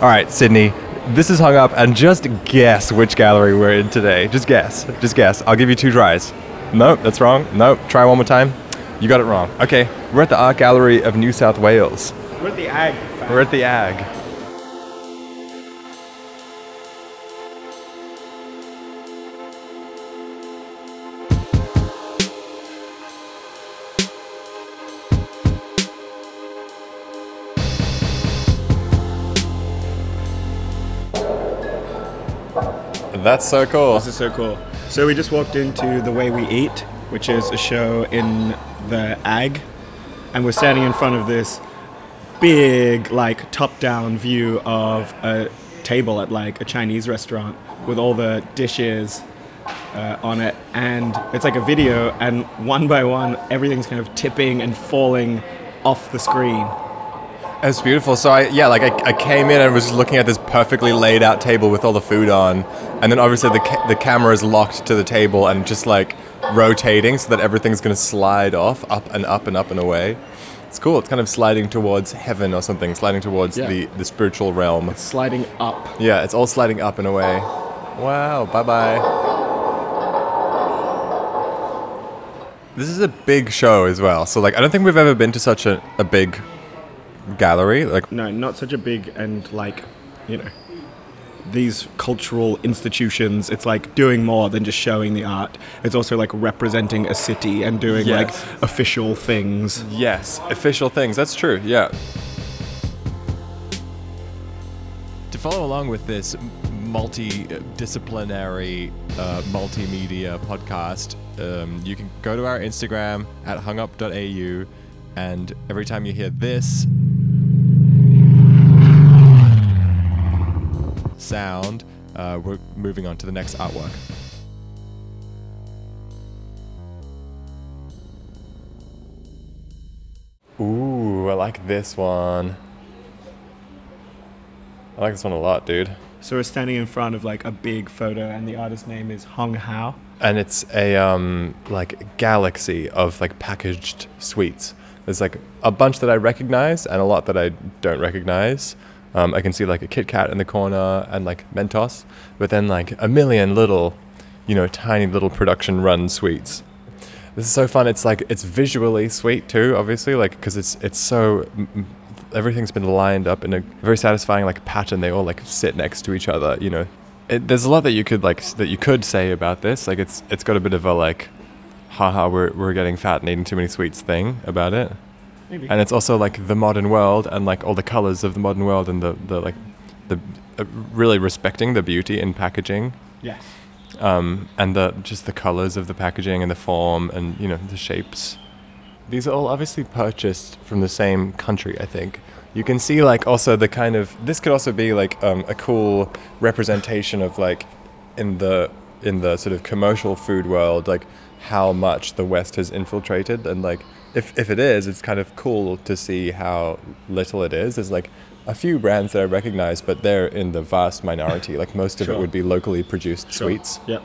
All right, Sydney. This is hung up, and just guess which gallery we're in today. Just guess. Just guess. I'll give you two tries. Nope, that's wrong. Nope. Try one more time. You got it wrong. Okay, we're at the Art Gallery of New South Wales. We're at the Ag. We're at the Ag. That's so cool. This is so cool. So we just walked into The Way We Eat, which is a show in the Ag, and we're standing in front of this big, like, top-down view of a table at like a Chinese restaurant with all the dishes uh, on it, and it's like a video, and one by one, everything's kind of tipping and falling off the screen. It's beautiful. So I yeah, like I, I came in and was looking at this perfectly laid out table with all the food on, and then obviously the ca- the camera is locked to the table and just like rotating so that everything's gonna slide off up and up and up and away. It's cool. It's kind of sliding towards heaven or something, sliding towards Yeah. the the spiritual realm. Sliding up. Yeah, it's all sliding up and away. Wow. Bye bye. This is a big show as well. So like I don't think we've ever been to such a, a big gallery. Like No, not such a big and like, you know, these cultural institutions. It's like doing more than just showing the art. It's also like representing a city and doing Yes. like official things. Yes, official things. That's true. Yeah. To follow along with this multidisciplinary uh, multimedia podcast, um, you can go to our Instagram at hungup.au, and every time you hear this sound, uh, we're moving on to the next artwork. Ooh, I like this one. I like this one a lot, dude. So we're standing in front of like a big photo, and the artist's name is Hong Hao. And it's a um like galaxy of like packaged sweets. There's like a bunch that I recognize and a lot that I don't recognize. Um, I can see like a Kit Kat in the corner and like Mentos, but then like a million little, you know, tiny little production run sweets. This is so fun. It's like it's visually sweet too, obviously, like because it's it's so everything's been lined up in a very satisfying like pattern. They all like sit next to each other. You know, it, there's a lot that you could like that you could say about this. Like it's it's got a bit of a like, haha, we're we're getting fat and eating too many sweets thing about it. Maybe. And it's also like the modern world and like all the colors of the modern world and the the like the uh, really respecting the beauty in packaging yes. um, and the just the colors of the packaging and the form and you know the shapes. These are all obviously purchased from the same country, I think. You can see like also the kind of this could also be like um, a cool representation of like in the in the sort of commercial food world like how much the West has infiltrated and like if if it is, it's kind of cool to see how little it is. There's like a few brands that I recognize, but they're in the vast minority. Like most of it would be locally produced sweets. Yep.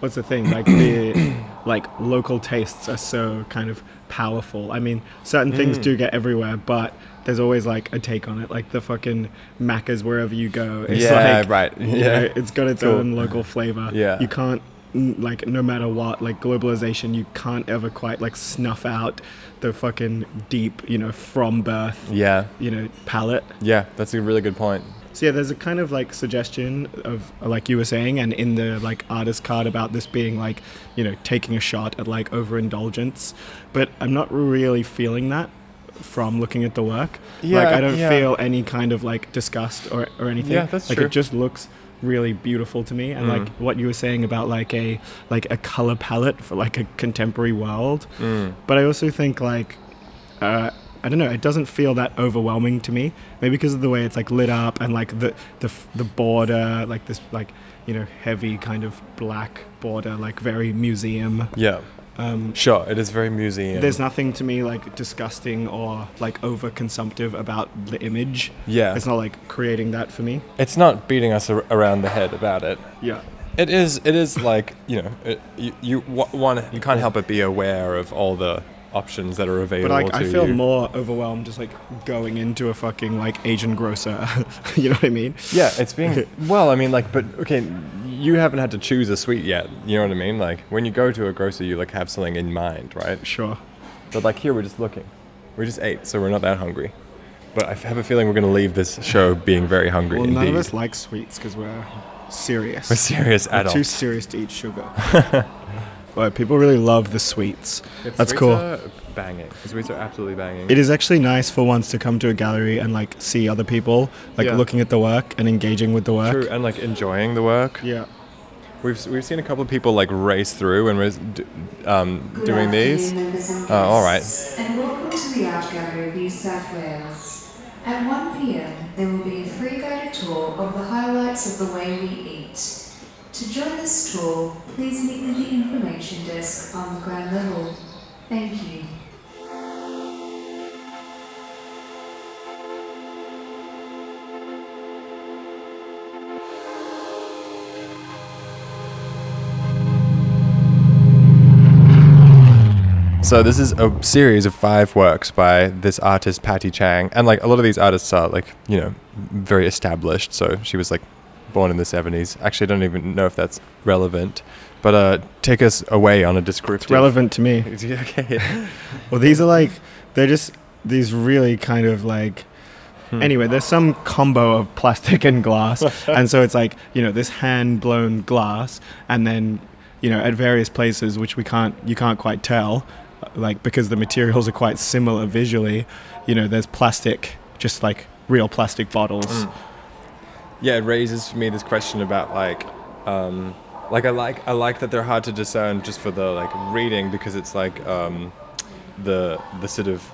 What's the thing? Like the like local tastes are so kind of powerful. I mean, certain things Mm. do get everywhere, but there's always like a take on it. Like the fucking Macca's wherever you go. It's Yeah, like, right. Yeah. know, it's got its Cool. own local flavor. Yeah. You can't like no matter what like globalization you can't ever quite like snuff out the fucking deep you know from birth Yeah, you know palette yeah, that's a really good point. so yeah, there's a kind of like suggestion of like you were saying, and in the like artist card about this being like, you know, taking a shot at like overindulgence, but I'm not really feeling that from looking at the work. Yeah, like I don't yeah. feel any kind of like disgust or, or anything. Yeah, that's like true. it just looks really beautiful to me and Mm. like what you were saying about like a like a color palette for like a contemporary world Mm. but I also think like uh, I don't know. It doesn't feel that overwhelming to me. Maybe because of the way it's like lit up and like the the the border, like this like you know heavy kind of black border, like very museum. Yeah, Um, sure, it is very museum. there's nothing to me like disgusting or like over consumptive about the image. yeah, It's not like creating that for me. it's not beating us ar- around the head about it. Yeah. It is. It is like you know, it, you you one you can't help but be aware of all the options that are available. But like, I feel you. more overwhelmed just like going into a fucking like Asian grocer. you know what I mean? Yeah, it's being well. I mean, like, but okay, you haven't had to choose a sweet yet. You know what I mean? Like, when you go to a grocer, you like have something in mind, right? Sure. But like here, we're just looking. We just ate, so we're not that hungry. But I have a feeling we're gonna leave this show being very hungry. Well, indeed. none of us like sweets because we're serious. We're serious We're adults. too serious to eat sugar. but people really love the sweets. That's Sweets cool. Are banging. The sweets are absolutely banging. It is actually nice for once to come to a gallery and like see other people like Yeah. looking at the work and engaging with the work. True, and like enjoying the work. Yeah. We've we've seen a couple of people like race through and we're d- um, doing these. afternoon, Oh, all right. And welcome to the Art Gallery of New South Wales. At 1 pm, there will be a free guided tour of the highlights of the way we eat. To join this tour, please meet at the information desk on the ground level. Thank you. So this is a series of five works by this artist Patty Chang, and like a lot of these artists are like you know very established. So she was like born in the seventies. Actually, I don't even know if that's relevant. But uh, take us away on a descriptive. It's relevant to me. okay. Well, these are like they're just these really kind of like Hmm. anyway, there's some combo of plastic and glass, and so it's like you know this hand blown glass, and then you know at various places which we can't you can't quite tell, like because the materials are quite similar visually. You know, there's plastic, just like real plastic bottles. Mm. yeah, it raises for me this question about like, um, like I like I like that they're hard to discern just for the like reading because it's like um, the the sort of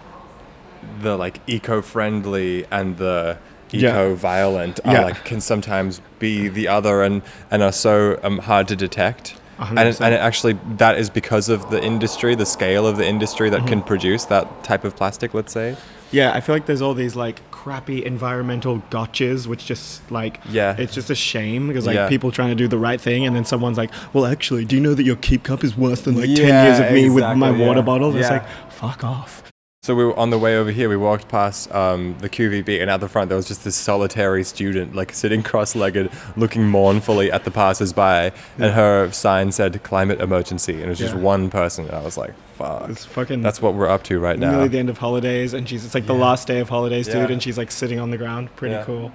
the like eco-friendly and the eco-violent are Yeah. like can sometimes be the other and and are so um, hard to detect. A hundred And it, percent. and it actually that is because of the industry, the scale of the industry that Mm-hmm. can produce that type of plastic. Let's say. Yeah, I feel like there's all these like crappy environmental gotchas, which just like Yeah. it's just a shame because like Yeah. people trying to do the right thing, and then someone's like, "Well, actually, do you know that your keep cup is worse than like ten years of me with my exactly, water yeah. bottles?" It's like, "Fuck off." So we were on the way over here. We walked past um, the QVB, and at the front there was just this solitary student, like sitting cross-legged, looking mournfully at the passers-by, and her sign said "climate emergency," and it was just one person. And I was like, "Fuck." It's fucking. That's what we're up to right now. nearly the end of holidays, and she's it's like the last day of holidays, dude, Yeah. and she's like sitting on the ground. Pretty Yeah. cool.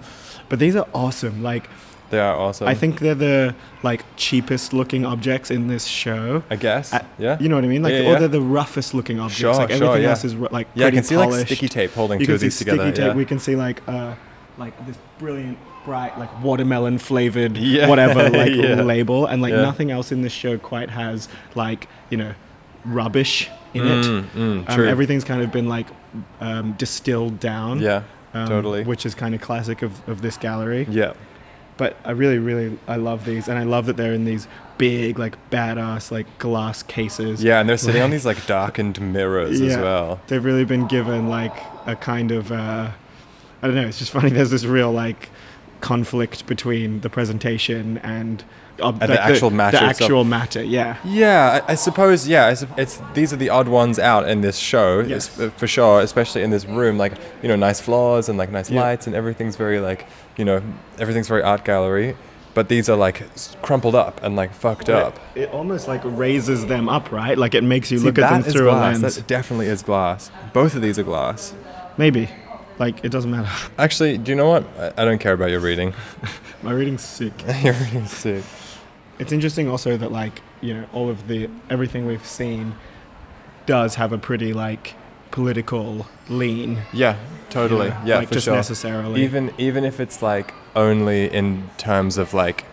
But these are awesome. Like They are awesome. I think they're the like cheapest looking objects in this show. I guess. Uh, yeah. You know what I mean? Like, Yeah, or they're the roughest looking objects. Sure, like sure, everything yeah. else is like yeah, I pretty can see polished. like sticky tape holding you two of these sticky together. tape. yeah. We can see like uh, like this brilliant, bright, like watermelon flavored, Yeah, whatever like yeah. label, and like Yeah. nothing else in this show quite has like you know rubbish in Mm, it. mm, Um, true. everything's kind of been like um, distilled down. Yeah. um, totally. Which is kind of classic of, of this gallery. Yeah. But I really, really, I love these, and I love that they're in these big, like badass, like glass cases. Yeah, and they're sitting on these like darkened mirrors as well. they've really been given like a kind of uh, I don't know. It's just funny. There's this real like conflict between the presentation and, ob- And the actual matter The actual matter. Yeah. Yeah, I, I suppose. Yeah, I it's these are the odd ones out in this show, Yes. uh, for sure. Especially in this room, like you know, nice floors and like nice Yeah. lights, and everything's very like you know, everything's very art gallery. But these are like crumpled up and like fucked up. It almost like raises them up, right? Like it makes you See, look at them through a glass. lens. That definitely is glass. Both of these are glass. Maybe. Like it doesn't matter. Actually, do you know what? I, I don't care about your reading. My reading's sick. your reading's sick. It's interesting also that like you know all of the everything we've seen does have a pretty like political lean. Yeah, totally. you know, yeah, like for just sure. necessarily. Even even if it's like only in terms of like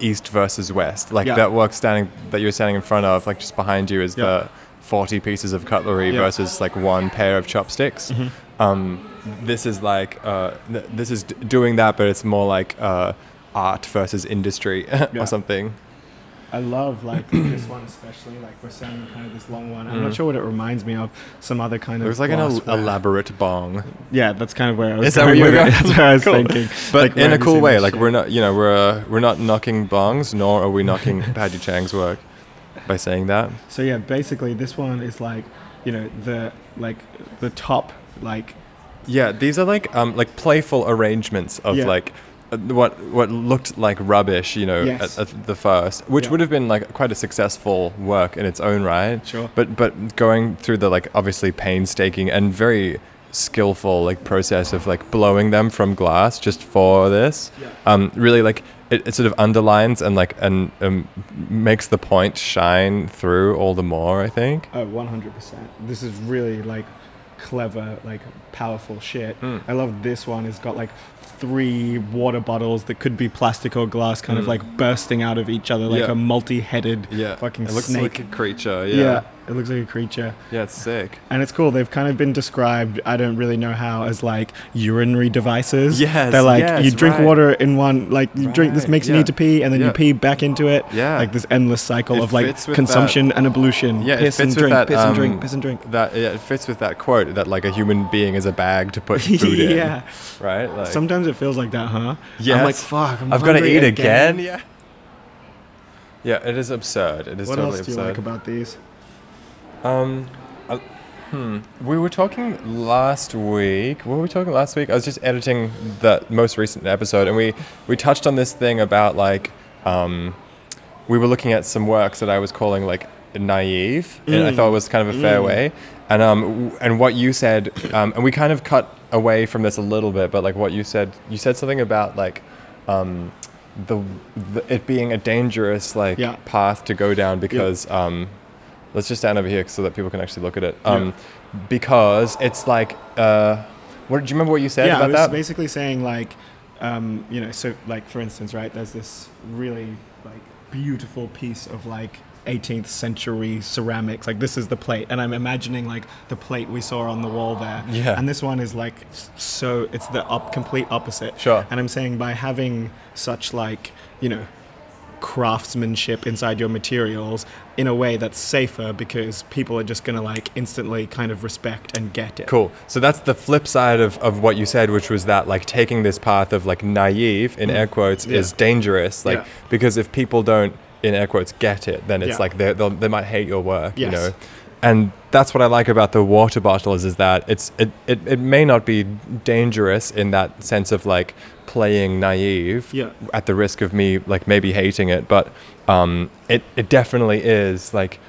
east versus west, like Yeah. that work standing that you're standing in front of, like just behind you is Yeah. the 40 pieces of cutlery Yeah. Mm-hmm. versus like one pair of chopsticks. Um, this is like uh, th- this is d- doing that, but it's more like uh, art versus industry or something. I love like this one especially. Like we're standing kind of this long one. I'm not Mm. sure what it reminds me of. Some other kind of. It was like an el- elaborate bong, Yeah, that's kind of where I was. Is that where you were going? That's what I was Cool. thinking. but Like, in a cool way. Like shit? we're not, you know, we're uh, we're not knocking bongs, nor are we knocking Patty Chang's work by saying that. So yeah, basically this one is like you know the like the top like Yeah, these are like um like playful arrangements of Yeah. like what what looked like rubbish, you know, Yes. at, at the first, which Yeah. would have been like quite a successful work in its own right. Sure. But but going through the like obviously painstaking and very skillful like process of like blowing them from glass just for this, Yeah. um really like it, it sort of underlines and like and um, makes the point shine through all the more. I think. Oh, 100%. This is really like clever, like powerful shit. Mm. I love this one. It's got like three water bottles that could be plastic or glass kind of Mm. like bursting out of each other like Yeah. a multi-headed Yeah. fucking it looks snake. like a creature. yeah. Yeah. it looks like a creature. Yeah, it's sick. And it's cool. They've kind of been described, I don't really know how, as like urinary devices. Yes, They're like, yes, you drink right. water in one, like, you drink, this Right, makes you need to pee, and then you pee back into it. Yeah. Like this endless cycle It of like consumption and ablution. Yeah, it piss and drink, that, piss and drink, um, piss and drink. That yeah, it fits with that quote that like a human being is a bag to put food in. yeah. Right. Like, Sometimes it feels like that, huh? Yes. I'm like, fuck, I'm I've got to eat again. Yeah. Yeah, it is absurd. It is What totally else do you like about these? Um, uh, hmm. We were talking last week. What were we talking last week? I was just editing the most recent episode, and we we touched on this thing about like, um, we were looking at some works that I was calling like naive, and I Mm. thought it was kind of a fair Mm. way. And um, and what you said, um, and we kind of cut away from this a little bit, but like what you said, you said something about like, um, the, the it being a dangerous like Yeah. path to go down because um, let's just stand over here so that people can actually look at it. Um, because it's like, uh, what do you remember what you said yeah, I about was that? basically saying like, um, you know, so like for instance, right? There's this really like beautiful piece of like 18th century ceramics. Like this is the plate, and I'm imagining like the plate we saw on the wall there. Yeah. And this one is like so it's the up complete opposite. Sure. And I'm saying by having such like you know craftsmanship inside your materials in a way that's safer because people are just gonna like instantly kind of respect and get it. Cool. So that's the flip side of, of what you said, which was that like taking this path of like naive in air quotes Mm. Yeah. is dangerous. Like Yeah. because if people don't in air quotes get it, then it's Yeah. like they they'll- might hate your work. You know. And that's what I like about the water bottles is that it's it, it, it may not be dangerous in that sense of like playing naive Yeah. at the risk of me like maybe hating it, but um, it, it definitely is like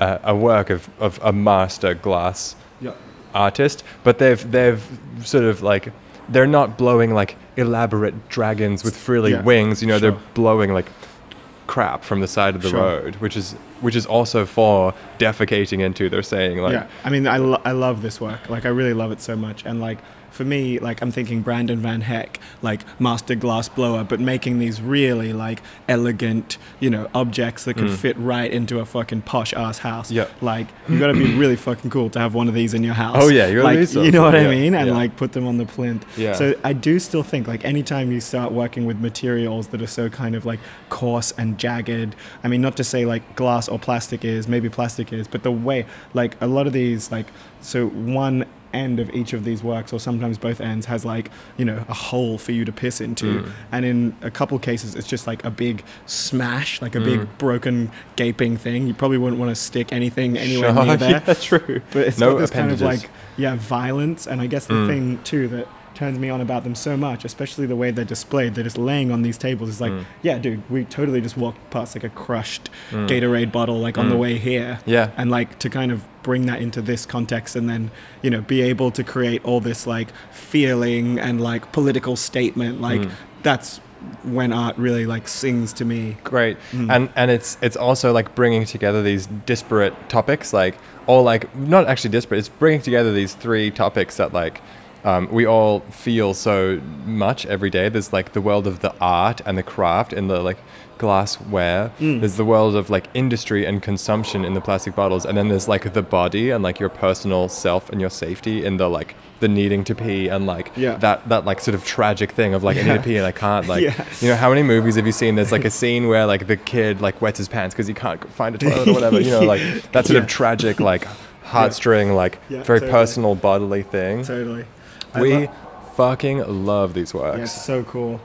a, a work of, of a master glass Yeah. artist, but they've they've sort of like they're not blowing like elaborate dragons with frilly Yeah, wings. You know, sure. they're blowing like crap from the side of the Sure. road, which is which is also for defecating into. They're saying like yeah, I mean, I, lo- I love this work. Like, I really love it so much. And like, for me, like, I'm thinking Brandon Van Heck, like master glass blower, but making these really like elegant, you know, objects that could Mm. fit right into a fucking posh ass house. Yeah. Like, you got to be really fucking cool to have one of these in your house. Oh, yeah, you gotta like, You know what cool, I mean? And yeah. like, put them on the plinth. Yeah. So I do still think like anytime you start working with materials that are so kind of like coarse and jagged, I mean, not to say like glass or plastic is, maybe plastic is, but the way like a lot of these like so one end of each of these works or sometimes both ends has like you know a hole for you to piss into Mm. and in a couple cases it's just like a big smash like a big Mm. broken gaping thing you probably wouldn't want to stick anything anywhere Sure, near there yeah, true. but it's No got this kind of appendages. like yeah violence and i guess the Mm. thing too that turns me on about them so much especially the way they're displayed they're just laying on these tables it's like Mm. yeah dude we totally just walked past like a crushed Mm. gatorade bottle like on the Mm. way here Yeah. and like to kind of bring that into this context and then you know be able to create all this like feeling and like political statement like Mm. that's when art really like sings to me great Mm. and and it's it's also like bringing together these disparate topics like all like not actually disparate it's bringing together these three topics that like um, we all feel so much every day there's like the world of the art and the craft in the like glassware Mm. there's the world of like industry and consumption in the plastic bottles and then there's like the body and like your personal self and your safety in the like the needing to pee and like Yeah. that that like sort of tragic thing of like I need to pee and I can't like Yeah. you know how many movies have you seen there's like a scene where like the kid like wets his pants because he can't find a toilet or whatever you know like that sort Yeah. of tragic like heartstring like Yeah, very totally. personal bodily thing totally I we lo- fucking love these works yeah, it's so cool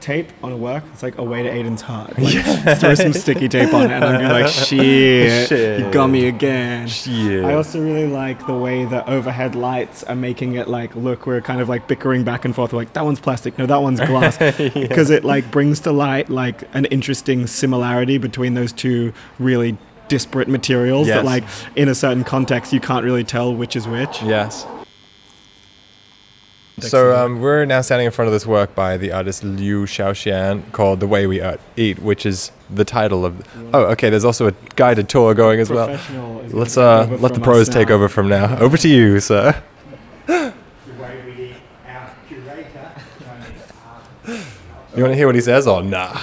tape on a work. It's like a way to Aiden's heart. Like, Throw some sticky tape on it, and I'm like, shit, you got me again. Shit. I also really like the way the overhead lights are making it like look. We're kind of like bickering back and forth. Like that one's plastic, no, that one's glass, because it like brings to light like an interesting similarity between those two really disparate materials. Yes. That like in a certain context you can't really tell which is which. Yes. So um, we're now standing in front of this work by the artist Liu Xiaoxian called "The Way We Eat- Eat," which is the title of. Oh, okay. There's also a guided tour going as well. Let's uh, let the pros take now. over from now. Over to you, sir. the way we our curator, You want to hear what he says? or nah.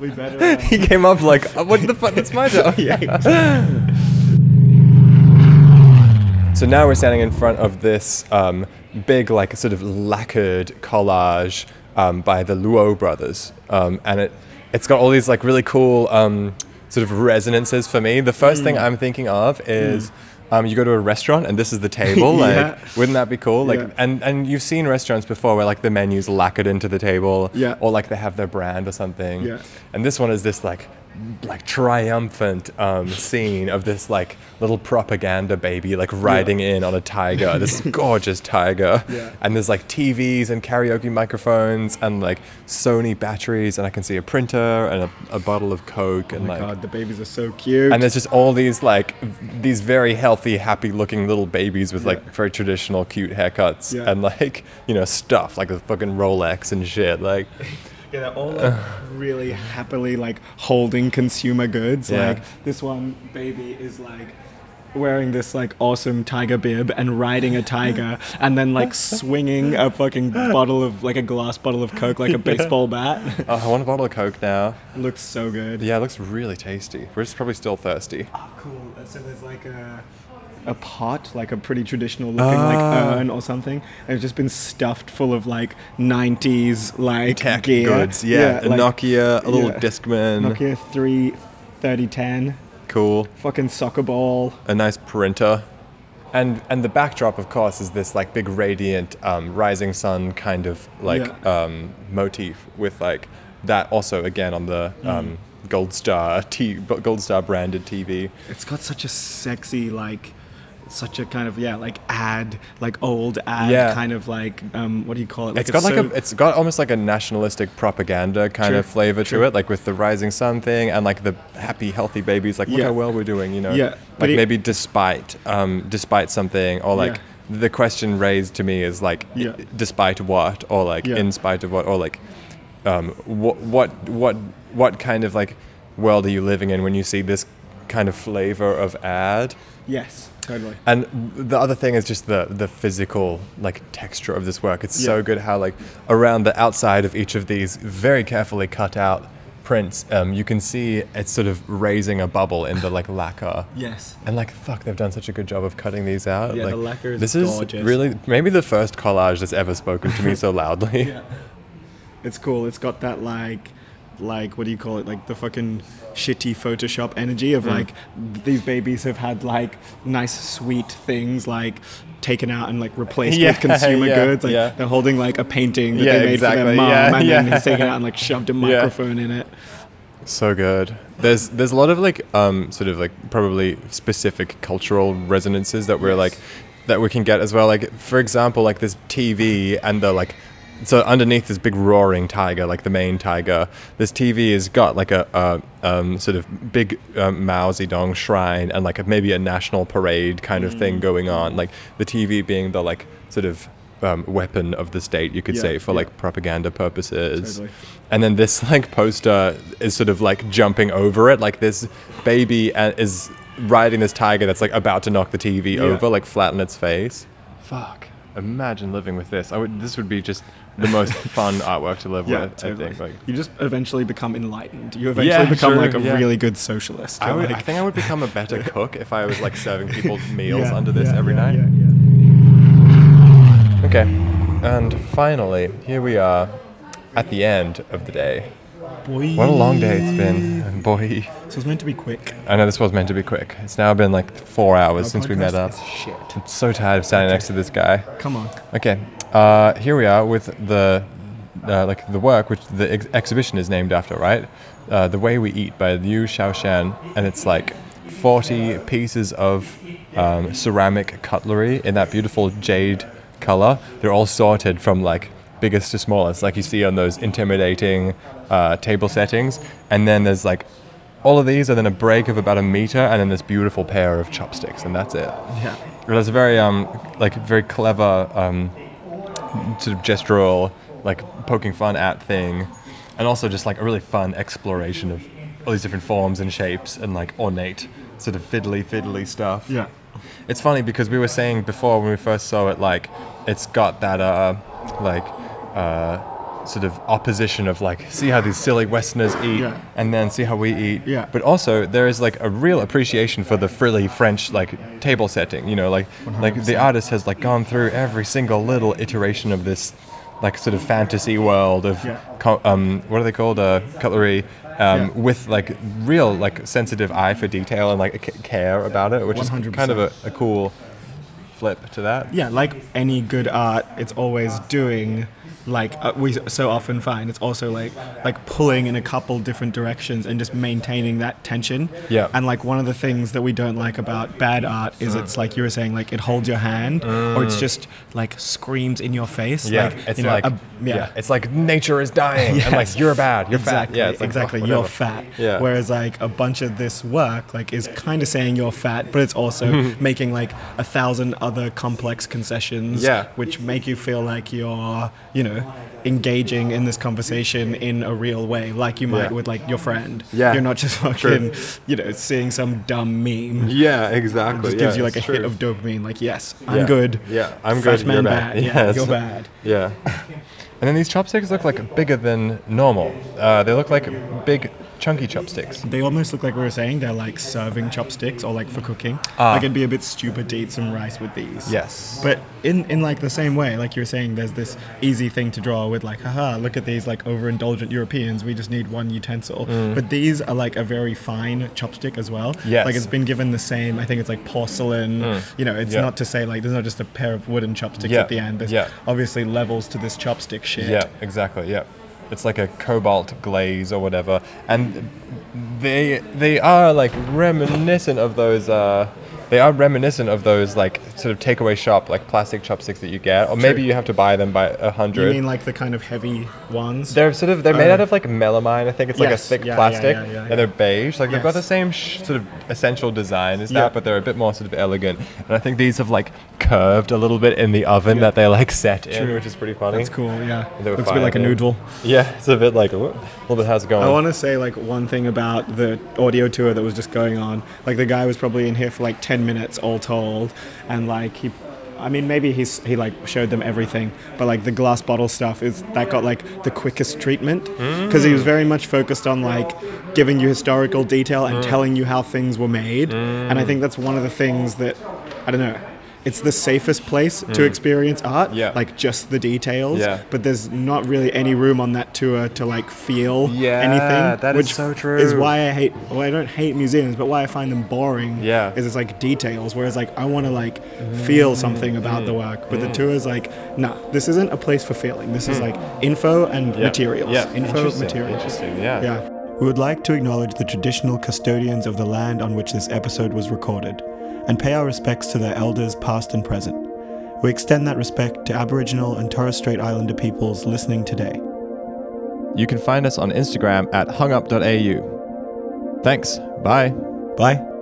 We better. he came up like, "Uh, "What the fuck? That's my job." yeah. So now we're standing in front of this um, big, like, sort of lacquered collage um, by the Luo brothers, um, and it it's got all these like really cool um, sort of resonances for me. The first thing I'm thinking of is. Um, you go to a restaurant and this is the table. Like, Yeah. wouldn't that be cool? Like, Yeah. and and you've seen restaurants before where like the menus lacquered into the table, Yeah. or like they have their brand or something. Yeah. And this one is this like like triumphant um, scene of this like little propaganda baby like riding in on a tiger, this gorgeous tiger. Yeah. And there's like TVs and karaoke microphones and like Sony batteries and I can see a printer and a, a bottle of Coke oh and my like god, the babies are so cute. and there's just all these like these very healthy, happy looking little babies with like very traditional cute haircuts Yeah. and like, you know, stuff like a fucking Rolex and shit. Like Yeah, they're all like really happily like holding consumer goods. Yeah. Like this one baby is like wearing this like awesome tiger bib and riding a tiger and then like swinging a fucking bottle of like a glass bottle of coke like a baseball bat. oh, I want a bottle of Coke now. Looks so good. Yeah, it looks really tasty. We're just probably still thirsty. Oh, cool. Uh, so there's like a a pot, like a pretty traditional looking like Ah. urn or something, and it's just been stuffed full of like 90s like Tech gear. goods, yeah. a like, Nokia, a little yeah. Discman, Nokia 3 3010, cool. fucking soccer ball. A nice printer. And and the backdrop, of course, is this like big radiant um, rising sun kind of like Yeah. um, motif with like that also again on the Mm. um, Gold Star T Gold Star branded TV. It's got such a sexy like such a kind of yeah like ad like old ad Yeah. kind of like um what do you call it like it's got like so- a it's got almost like a nationalistic propaganda kind True, of flavor true. to it, like with the rising sun thing and like the happy healthy babies. Like look Yeah. how well we're doing, you know. Yeah, but Like it- maybe despite um, despite something or like Yeah. the question raised to me is like despite what or like in spite of what or like um, what what what what kind of like world are you living in when you see this kind of flavor of ad? yes totally And the other thing is just the the physical like texture of this work. It's so good how like around the outside of each of these very carefully cut out prints, um, you can see it's sort of raising a bubble in the like lacquer. yes And like fuck, they've done such a good job of cutting these out. Yeah, the like, lacquer is This gorgeous. is really maybe the first collage that's ever spoken to me so loudly. yeah it's cool it's got that like like what do you call it like the fucking shitty photoshop energy Mm. of like these babies have had like nice sweet things like taken out and like replaced Yeah, with consumer yeah, goods like yeah. they're holding like a painting that Yeah, they made for their mom yeah, and then he's taken out and like shoved a microphone in it So good. There's there's a lot of like um sort of like probably specific cultural resonances that we're Yes. like that we can get as well. Like for example, like this TV and the like so underneath this big roaring tiger, like the main tiger, this TV has got like a, a um, sort of big um, Mao Zedong shrine and like a, maybe a national parade kind of Mm. thing going on. Like the TV being the like sort of um, weapon of the state, you could Yeah, say, for yeah. like propaganda purposes. Totally. And then this like poster is sort of like jumping over it, like this baby uh, is riding this tiger that's like about to knock the TV Yeah. over, like flat in its face. Fuck! Imagine living with this. I would. This would be just the most fun artwork to live yeah with. totally. I think. Like, you just eventually become enlightened you eventually Yeah, become like a yeah. really good socialist I, would, like- I think I would become a better cook if I was like serving people meals under this every night. Okay. And finally, here we are at the end of the day. Boy. What a long day it's been. Boy, So was meant to be quick. I know this was meant to be quick. It's now been like four hours Our since we met up. Shit. I'm so tired of standing next to this guy. Come on. Okay, uh, here we are with the uh, like the work, which the ex- exhibition is named after, right? Uh, the Way We Eat by Liu Xiaoxian, and it's like 40 pieces of um, ceramic cutlery in that beautiful jade color. They're all sorted from like biggest to smallest, like you see on those intimidating uh, table settings. And then there's like all of these, and then a break of about a meter, and then this beautiful pair of chopsticks, and that's it. Yeah. It was a very um like very clever um sort of gestural like poking fun at thing, and also just like a really fun exploration of all these different forms and shapes and like ornate sort of fiddly fiddly stuff. Yeah. It's funny because we were saying before when we first saw it, like it's got that uh, like uh, sort of opposition of like see how these silly Westerners eat, Yeah. and then see how we eat. Yeah. But also there is like a real appreciation for the frilly French like table setting. You know, like like the artist has like gone through every single little iteration of this like sort of fantasy world of Yeah. co- um, what are they called uh, cutlery. Um, Yeah. With like real like sensitive eye for detail and like a c- care about it, which is 100%. kind of a, a cool flip to that. Yeah, like any good art, it's always doing like uh, we so often find it's also like like pulling in a couple different directions and just maintaining that tension. Yeah. And like one of the things that we don't like about bad art is it's like you were saying like it holds your hand or it's just like screams in your face. Mm. Yeah, like, it's you know, like a- yeah. it's like nature is dying, and like Yes. you're bad, you're exactly, fat. Yeah, like, exactly. oh, you're fat. Yeah. Whereas like a bunch of this work like is kind of saying you're fat, but it's also making like a thousand other complex concessions. Yeah. Which make you feel like you're, you know, engaging in this conversation in a real way, like you might Yeah. with like your friend. Yeah. You're not just fucking, you know, seeing some dumb meme. Yeah, It exactly. just gives yeah, you like a it's hit of dopamine. Like, yes, I'm Yeah. good. Yeah, I'm Fat good. man you're bad. bad. Yeah, Yes. you're bad. Yeah. And then these chopsticks look like bigger than normal. Uh, they look like big, chunky chopsticks. They almost look like we were saying they're like serving chopsticks or like for cooking. Ah. Like it'd be a bit stupid to eat some rice with these. Yes. But in, in like the same way, like you were saying, there's this easy thing to draw with like, haha, look at these like overindulgent Europeans. We just need one utensil. But these are like a very fine chopstick as well. Mm. Yes. Mm. Like it's been given the same. I think it's like porcelain. You know, it's Yeah. not to say like there's not just a pair of wooden chopsticks Yeah. at the end. There's Yeah. obviously levels to this chopstick shit. Yeah, exactly. Yeah, it's like a cobalt glaze or whatever, and they they are like reminiscent of those. Uh, they are reminiscent of those like sort of takeaway shop like plastic chopsticks that you get, or maybe you have to buy them by a hundred. You mean like the kind of heavy ones? They're sort of they're made out oh. of like melamine. I think it's like a thick yeah, plastic, yeah, yeah, and they're beige. Like they've got the same sh- sort of essential design as that, but they're a bit more sort of elegant. And I think these have like curved a little bit in the oven that they like set in, which is pretty funny. That's cool, yeah. Looks a bit like a noodle. Yeah, it's a bit like a little bit. How's it going? I want to say like one thing about the audio tour that was just going on. Like the guy was probably in here for like 10 minutes all told and like he I mean maybe he's he like showed them everything, but like the glass bottle stuff is that got like the quickest treatment. Mm. Because he was very much focused on like giving you historical detail and mm. telling you how things were made. And I mm. think that's one of the things that I don't know it's the safest place to experience art, Yeah. like just the details. Yeah. But there's not really any room on that tour to like feel Yeah, anything. that is which so true. Is why I hate. Well, I don't hate museums, but why I find them boring. Yeah. Is it's like details. Whereas like I want to like feel something about the work, but Mm. the tour is like, nah, this isn't a place for feeling. This is like info and Hmm. Yeah. materials. Yeah, Info interesting, materials. interesting, yeah. Yeah. We would like to acknowledge the traditional custodians of the land on which this episode was recorded, and pay our respects to their elders past and present. We extend that respect to Aboriginal and Torres Strait Islander peoples listening today. You can find us on Instagram at hungup.au. Thanks. Bye. Bye.